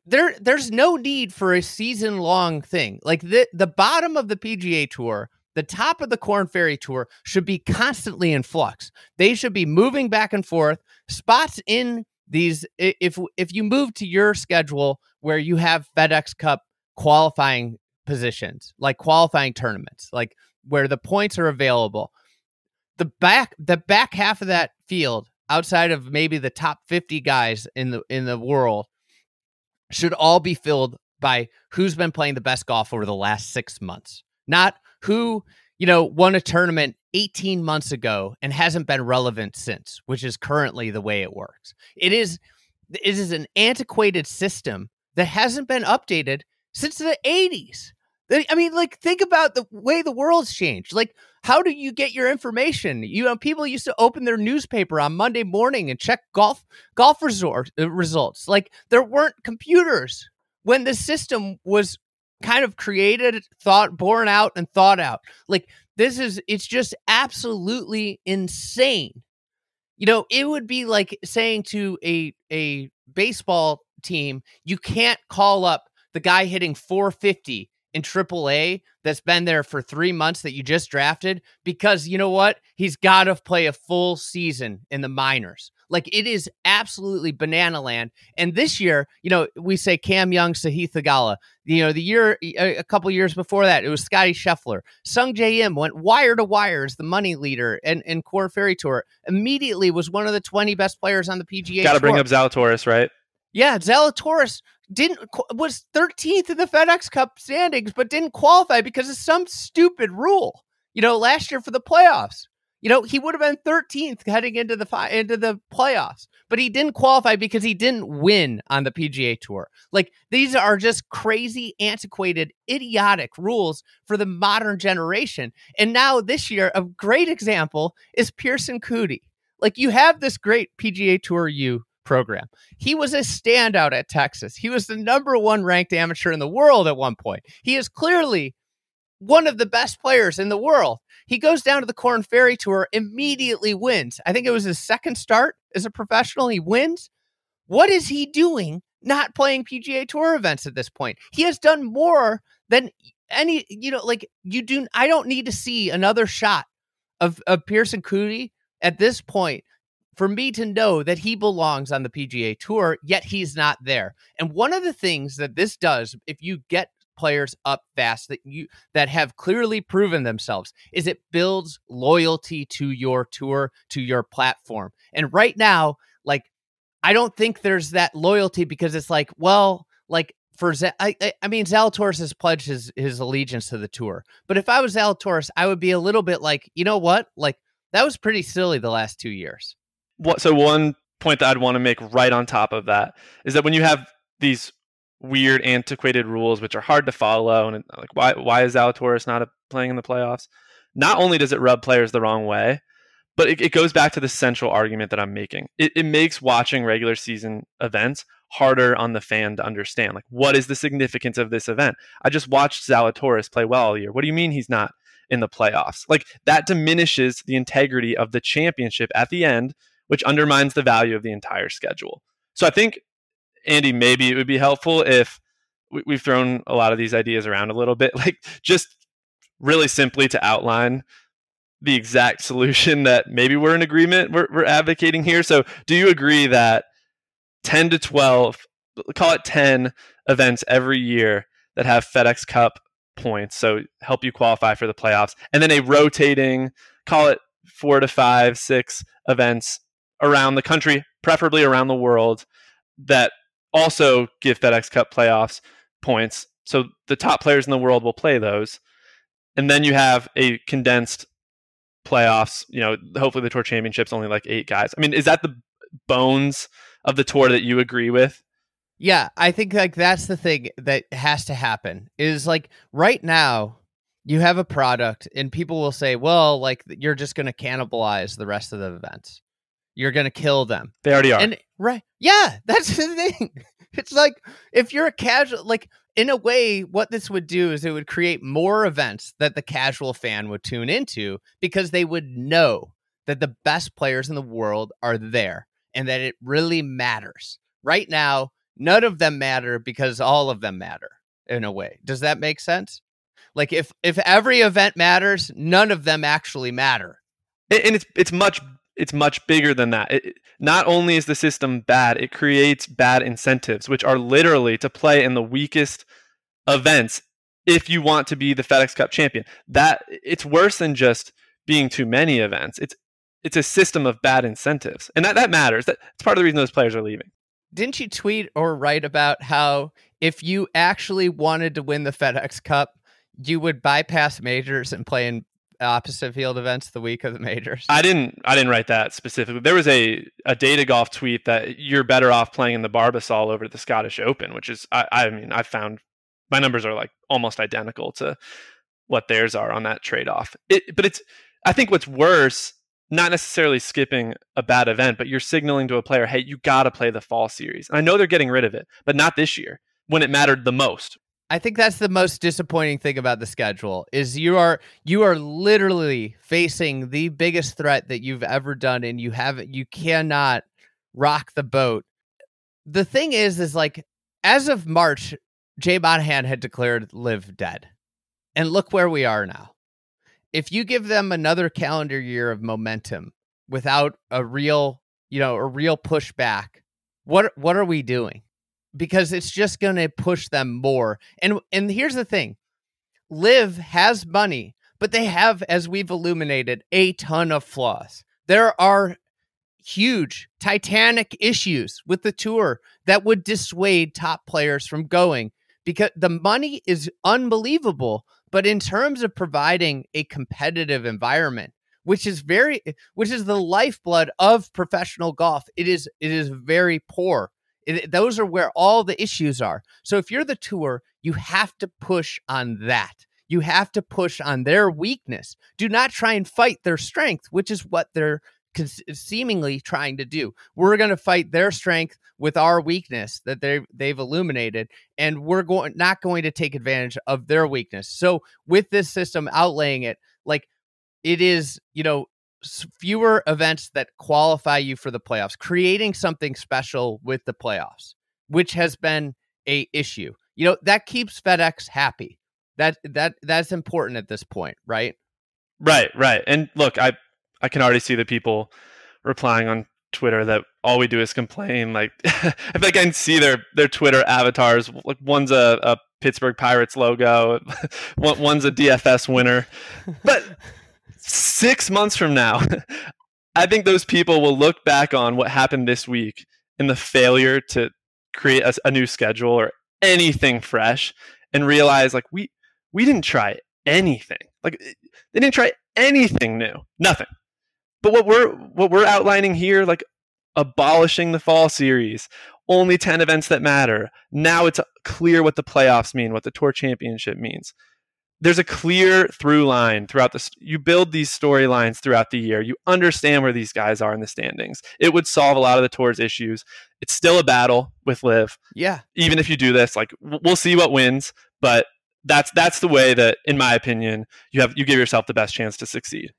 There, there's no need for a season long thing. Like the the bottom of the PGA Tour, the top of the Korn Ferry Tour should be constantly in flux. They should be moving back and forth. Spots in these, if if you move to your schedule where you have FedEx Cup qualifying positions, like qualifying tournaments, like where the points are available, the back the back half of that field outside of maybe the top 50 guys in the in the world should all be filled by who's been playing the best golf over the last 6 months. Not who you know won a tournament 18 months ago and hasn't been relevant since which is currently the way it works. It is it is an antiquated system that hasn't been updated since the 80s I mean, like, think about the way the world's changed. Like, how do you get your information? You know, people used to open their newspaper on Monday morning and check golf golf resort uh, results. Like, there weren't computers when the system was kind of created, thought, born out, and thought out. Like, this is it's just absolutely insane. You know, it would be like saying to a a baseball team, you can't call up the guy hitting 450 in AAA that's been there for three months that you just drafted because you know what? He's got to play a full season in the minors. Like it is absolutely banana land. And this year, you know, we say Cam Young, Sahith Theegala. You know, the year, a couple years before that, it was Scotty Scheffler. Sungjae Im went wire to wire as the money leader and, and Korn Ferry Tour. Immediately was one of the 20 best players on the PGA Got to bring up Zalatoris, right? Yeah, Zalatoris didn't was 13th in the FedEx Cup standings, but didn't qualify because of some stupid rule. You know, last year for the playoffs, you know, he would have been 13th heading into the fi- into the playoffs, but he didn't qualify because he didn't win on the PGA Tour. Like these are just crazy, antiquated, idiotic rules for the modern generation. And now this year, a great example is Pierceson Coody. Like you have this great PGA Tour U program. He was a standout at Texas. He was the number one ranked amateur in the world at one point. He is clearly one of the best players in the world. He goes down to the Korn Ferry Tour, immediately wins. I think it was his second start as a professional. He wins. What is he doing not playing PGA Tour events at this point? He has done more than any, you know, like you do. I don't need to see another shot of, of Pierceson Coody at this point for me to know that he belongs on the PGA Tour, yet he's not there. And one of the things that this does, if you get players up fast that you that have clearly proven themselves is it builds loyalty to your tour to your platform. And right now like i don't think there's that loyalty because it's like well like for Z- I, I mean Zalatoris has pledged his his allegiance to the tour. But if i was Zalatoris i would be a little bit like you know what? Like that was pretty silly the last two years what so one point that I'd want to make right on top of that is that when you have these weird antiquated rules which are hard to follow and like why why is Zalatoris not playing in the playoffs? Not only does it rub players the wrong way, but it, it goes back to the central argument that I'm making. It, it makes watching regular season events harder on the fan to understand. Like, what is the significance of this event? I just watched Zalatoris play well all year. What do you mean he's not in the playoffs? Like that diminishes the integrity of the championship at the end which undermines the value of the entire schedule. So I think, Andy, maybe it would be helpful if we, have thrown a lot of these ideas around a little bit, like just really simply to outline the exact solution that maybe we're in agreement we're, we're advocating here. So do you agree that 10 to 12, call it 10 events every year that have FedEx Cup points, so help you qualify for the playoffs, and then a rotating, call it four to five, six events around the country, preferably around the world, that also give FedEx Cup playoffs points. So the top players in the world will play those. And then you have a condensed playoffs. You know, hopefully the tour championship's only like eight guys. I mean, is that the bones of the tour that you agree with? Yeah, I think like that's the thing that has to happen. Is like right now you have a product and people will say, "Well, like you're just going to cannibalize the rest of the events." You're gonna kill them. They already are. And right, yeah, that's the thing. It's like if you're a casual, like in a way, what this would do is it would create more events that the casual fan would tune into because they would know that the best players in the world are there and that it really matters. Right now, none of them matter because all of them matter in a way. Does that make sense? Like if if every event matters, none of them actually matter. And it's it's much it's much bigger than that. It, not only is the system bad, it creates bad incentives, which are literally to play in the weakest events if you want to be the FedEx Cup champion. That it's worse than just being too many events. It's it's a system of bad incentives, and that that matters. That it's part of the reason those players are leaving. Didn't you tweet or write about how if you actually wanted to win the FedEx Cup, you would bypass majors and play in opposite field events the week of the majors? I didn't. I didn't write that specifically. There was a a data golf tweet that you're better off playing in the Barbasol over the Scottish Open, which is I, I mean I found my numbers are like almost identical to what theirs are on that trade off. It, but it's I think what's worse not necessarily skipping a bad event, but you're signaling to a player, hey, you got to play the fall series. And I know they're getting rid of it, but not this year when it mattered the most. I think that's the most disappointing thing about the schedule is you are you are literally facing the biggest threat that you've ever done and you have you cannot rock the boat. The thing is is like as of March, Jay Monahan had declared LIV dead. And look where we are now if you give them another calendar year of momentum without a real, you know, a real pushback, what what are we doing? Because it's just going to push them more. And and here's the thing. LIV has money, but they have as we've illuminated a ton of flaws. There are huge titanic issues with the tour that would dissuade top players from going because the money is unbelievable but in terms of providing a competitive environment, which is very which is the lifeblood of professional golf, it is it is very poor. It, those are where all the issues are. So if you're the tour, you have to push on that. You have to push on their weakness. Do not try and fight their strength, which is what they're seemingly trying to do. We're going to fight their strength with our weakness that they they've illuminated, and we're going not going to take advantage of their weakness. So with this system outlaying it, like it is, you know, fewer events that qualify you for the playoffs, creating something special with the playoffs, which has been a issue. You know that keeps FedEx happy. That that that's important at this point, right? Right, right. And look, I I can already see the people replying on Twitter that all we do is complain. Like I feel like I can see their their Twitter avatars. Like one's a, a Pittsburgh Pirates logo, one's a DFS winner. But six months from now, I think those people will look back on what happened this week and the failure to create a, a new schedule or anything fresh and realize like we we didn't try anything. Like eh, they didn't try anything new. Nothing. But what we're what we're outlining here, like abolishing the fall series, only 10 events that matter. Now it's clear what the playoffs mean, what the tour championship means. There's a clear through line throughout this. You build these storylines throughout the year. You understand where these guys are in the standings. It would solve a lot of the tour's issues. It's still a battle with LIV. Yeah. Even if you do this, like we'll see what wins, but that's that's the way that, in my opinion, you have you give yourself the best chance to succeed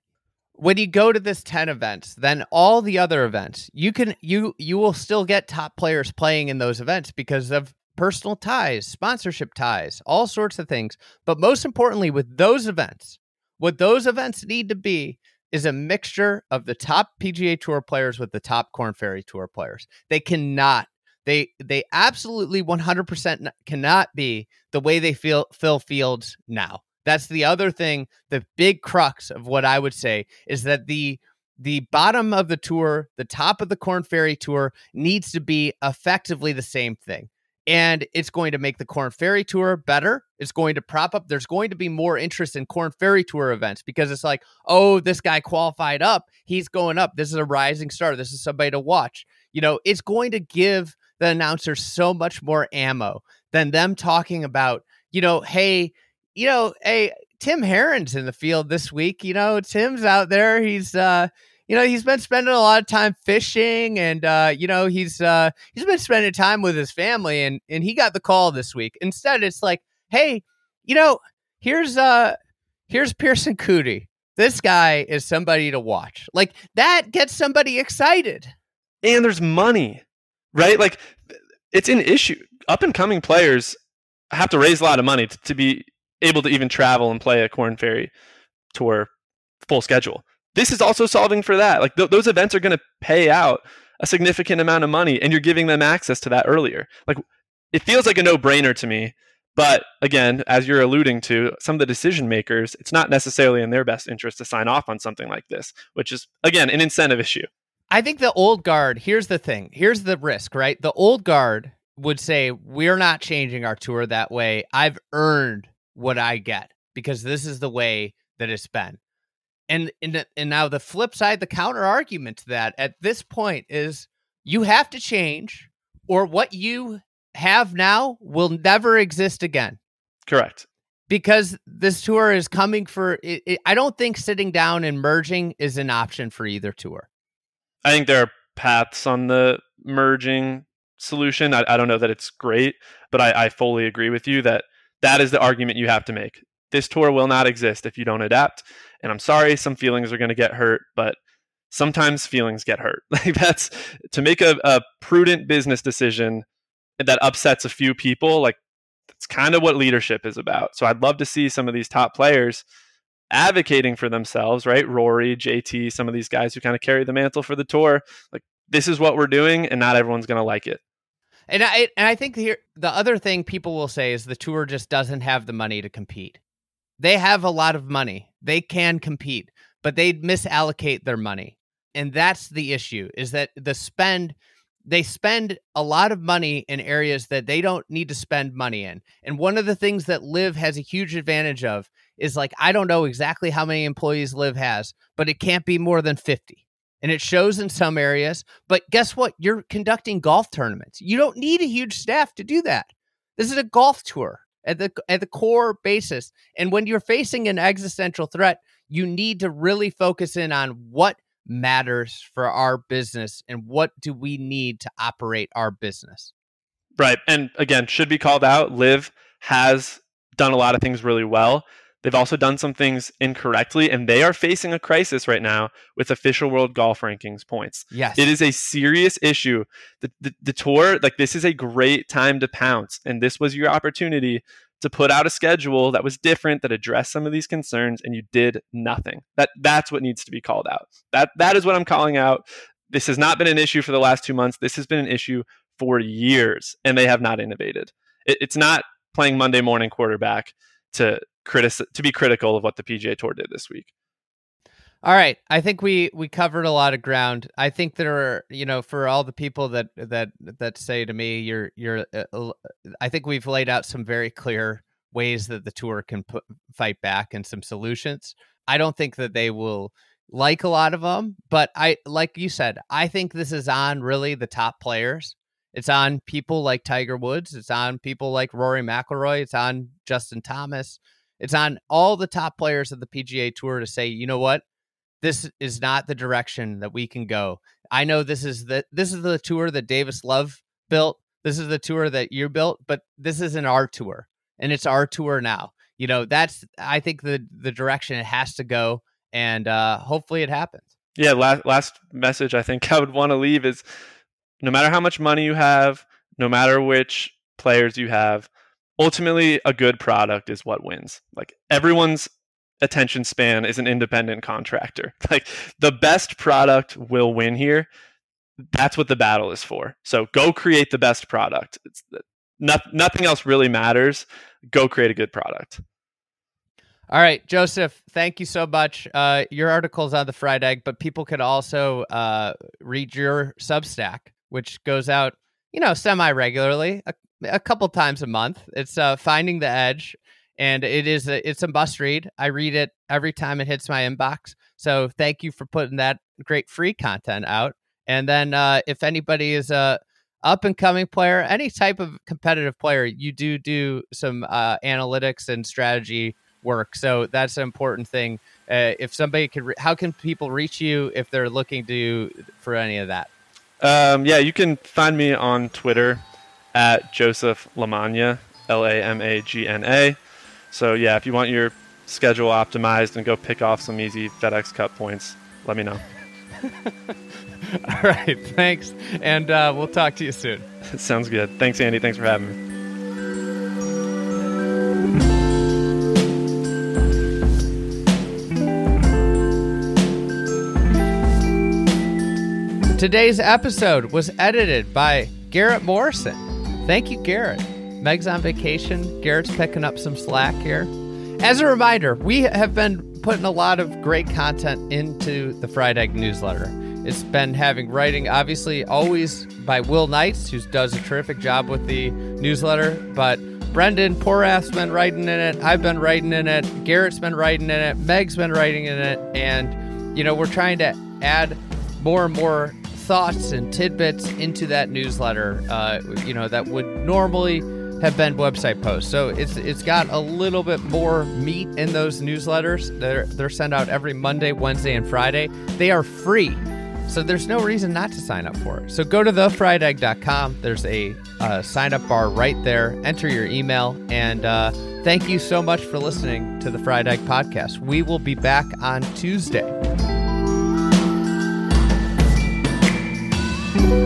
when you go to this 10 events then all the other events you can you you will still get top players playing in those events because of personal ties sponsorship ties all sorts of things but most importantly with those events what those events need to be is a mixture of the top PGA Tour players with the top Korn Ferry Tour players. They cannot they they absolutely 100% cannot be the way they feel fill fields now. That's the other thing. The big crux of what I would say is that the the bottom of the tour, the top of the Korn Ferry tour needs to be effectively the same thing. And it's going to make the Korn Ferry Tour better. It's going to prop up. There's going to be more interest in Korn Ferry Tour events because it's like, oh, this guy qualified up. He's going up. This is a rising star. This is somebody to watch. You know, it's going to give the announcers so much more ammo than them talking about, you know, hey, you know, hey, Tim Herron's in the field this week. You know, Tim's out there. He's uh you know, he's been spending a lot of time fishing, and uh, you know, he's uh, he's been spending time with his family, and and he got the call this week. Instead, it's like, hey, you know, here's uh, here's Pierceson Coody. This guy is somebody to watch. Like that gets somebody excited. And there's money, right? Like it's an issue. Up and coming players have to raise a lot of money to, to be able to even travel and play a Korn Ferry tour full schedule. This is also solving for that. Like th- those events are going to pay out a significant amount of money, and you're giving them access to that earlier. Like it feels like a no-brainer to me. But again, as you're alluding to, some of the decision makers, it's not necessarily in their best interest to sign off on something like this, which is again an incentive issue. I think the old guard, here's the thing. Here's the risk, right? The old guard would say, We're not changing our tour that way. I've earned what I get because this is the way that it's been. And and, uh, and now the flip side, the counter argument to that at this point is you have to change, or what you have now will never exist again. Correct. Because this tour is coming for it, it, I don't think sitting down and merging is an option for either tour. I think there are paths on the merging solution. I, I don't know that it's great, but I, I fully agree with you that that is the argument you have to make. This tour will not exist if you don't adapt. And I'm sorry, some feelings are going to get hurt, but sometimes feelings get hurt. Like that's to make a, a prudent business decision that upsets a few people. Like that's kind of what leadership is about. So I'd love to see some of these top players advocating for themselves, right? Rory, JT, some of these guys who kind of carry the mantle for the tour. Like this is what we're doing, and not everyone's going to like it. And I and I think here the other thing people will say is the tour just doesn't have the money to compete. They have a lot of money. They can compete, but they misallocate their money. And that's the issue is that the spend they spend a lot of money in areas that they don't need to spend money in. And one of the things that LIV has a huge advantage of is like I don't know exactly how many employees LIV has, but it can't be more than 50. And it shows in some areas, but guess what? You're conducting golf tournaments. You don't need a huge staff to do that. This is a golf tour at the at the core basis. And when you're facing an existential threat, you need to really focus in on what matters for our business and what do we need to operate our business. Right. And again, should be called out. LIV has done a lot of things really well. They've also done some things incorrectly, and they are facing a crisis right now with official world golf rankings points. Yes. It is a serious issue. The, the, the tour, like, this is a great time to pounce, and this was your opportunity to put out a schedule that was different that addressed some of these concerns and you did nothing that that's what needs to be called out that that is what i'm calling out this has not been an issue for the last two months this has been an issue for years and they have not innovated it, it's not playing monday morning quarterback to critic to be critical of what the pga tour did this week all right, I think we we covered a lot of ground. I think there are, you know, for all the people that that that say to me, you're you're. Uh, I think we've laid out some very clear ways that the tour can put, fight back and some solutions. I don't think that they will like a lot of them, but I like you said, I think this is on really the top players. It's on people like Tiger Woods. It's on people like Rory McIlroy. It's on Justin Thomas. It's on all the top players of the PGA Tour to say, you know what, this is not the direction that we can go. I know this is the this is the tour that Davis Love built. This is the tour that you built, but this isn't our tour, and it's our tour now. You know, that's I think the the direction it has to go, and uh, hopefully it happens. Yeah, last last message I think I would want to leave is no matter how much money you have, no matter which players you have, ultimately a good product is what wins. Like everyone's attention span is an independent contractor. Like the best product will win here. That's what the battle is for. So go create the best product. It's not, nothing else really matters. Go create a good product. All right, Joseph, thank you so much. Uh, your article's on the fried egg, but people could also uh, read your Substack, which goes out, you know, semi regularly, a, a, couple times a month. It's uh, Finding the Edge and it is a, it's a must read. I read it every time it hits my inbox. So thank you for putting that great free content out. And then uh, if anybody is a up and coming player, any type of competitive player, you do do some uh, analytics and strategy work. So that's an important thing. Uh, if somebody could, re- how can people reach you if they're looking to for any of that? Um, yeah, you can find me on Twitter at Joseph LaMagna, L A M A G N A. So yeah, if you want your schedule optimized and go pick off some easy FedEx Cup points, let me know. All right, thanks, and uh, we'll talk to you soon. Sounds good. Thanks, Andy. Thanks for having me. Today's episode was edited by Garrett Morrison. Thank you, Garrett. Meg's on vacation. Garrett's picking up some slack here. As a reminder, we have been putting a lot of great content into the Fried Egg newsletter. It's been having writing, obviously, always by Will Knights, who does a terrific job with the newsletter. But Brendan Porath's been writing in it. I've been writing in it. Garrett's been writing in it. Meg's been writing in it. And, you know, we're trying to add more and more thoughts and tidbits into that newsletter, uh, you know, that would normally have been website posts. So it's it's got a little bit more meat in those newsletters. They're they're sent out every Monday, Wednesday, and Friday. They are free. So there's no reason not to sign up for it. So go to thefriedegg.com. There's a uh, sign up bar right there. Enter your email. And uh, thank you so much for listening to the Fried Egg Podcast. We will be back on Tuesday. Thank you.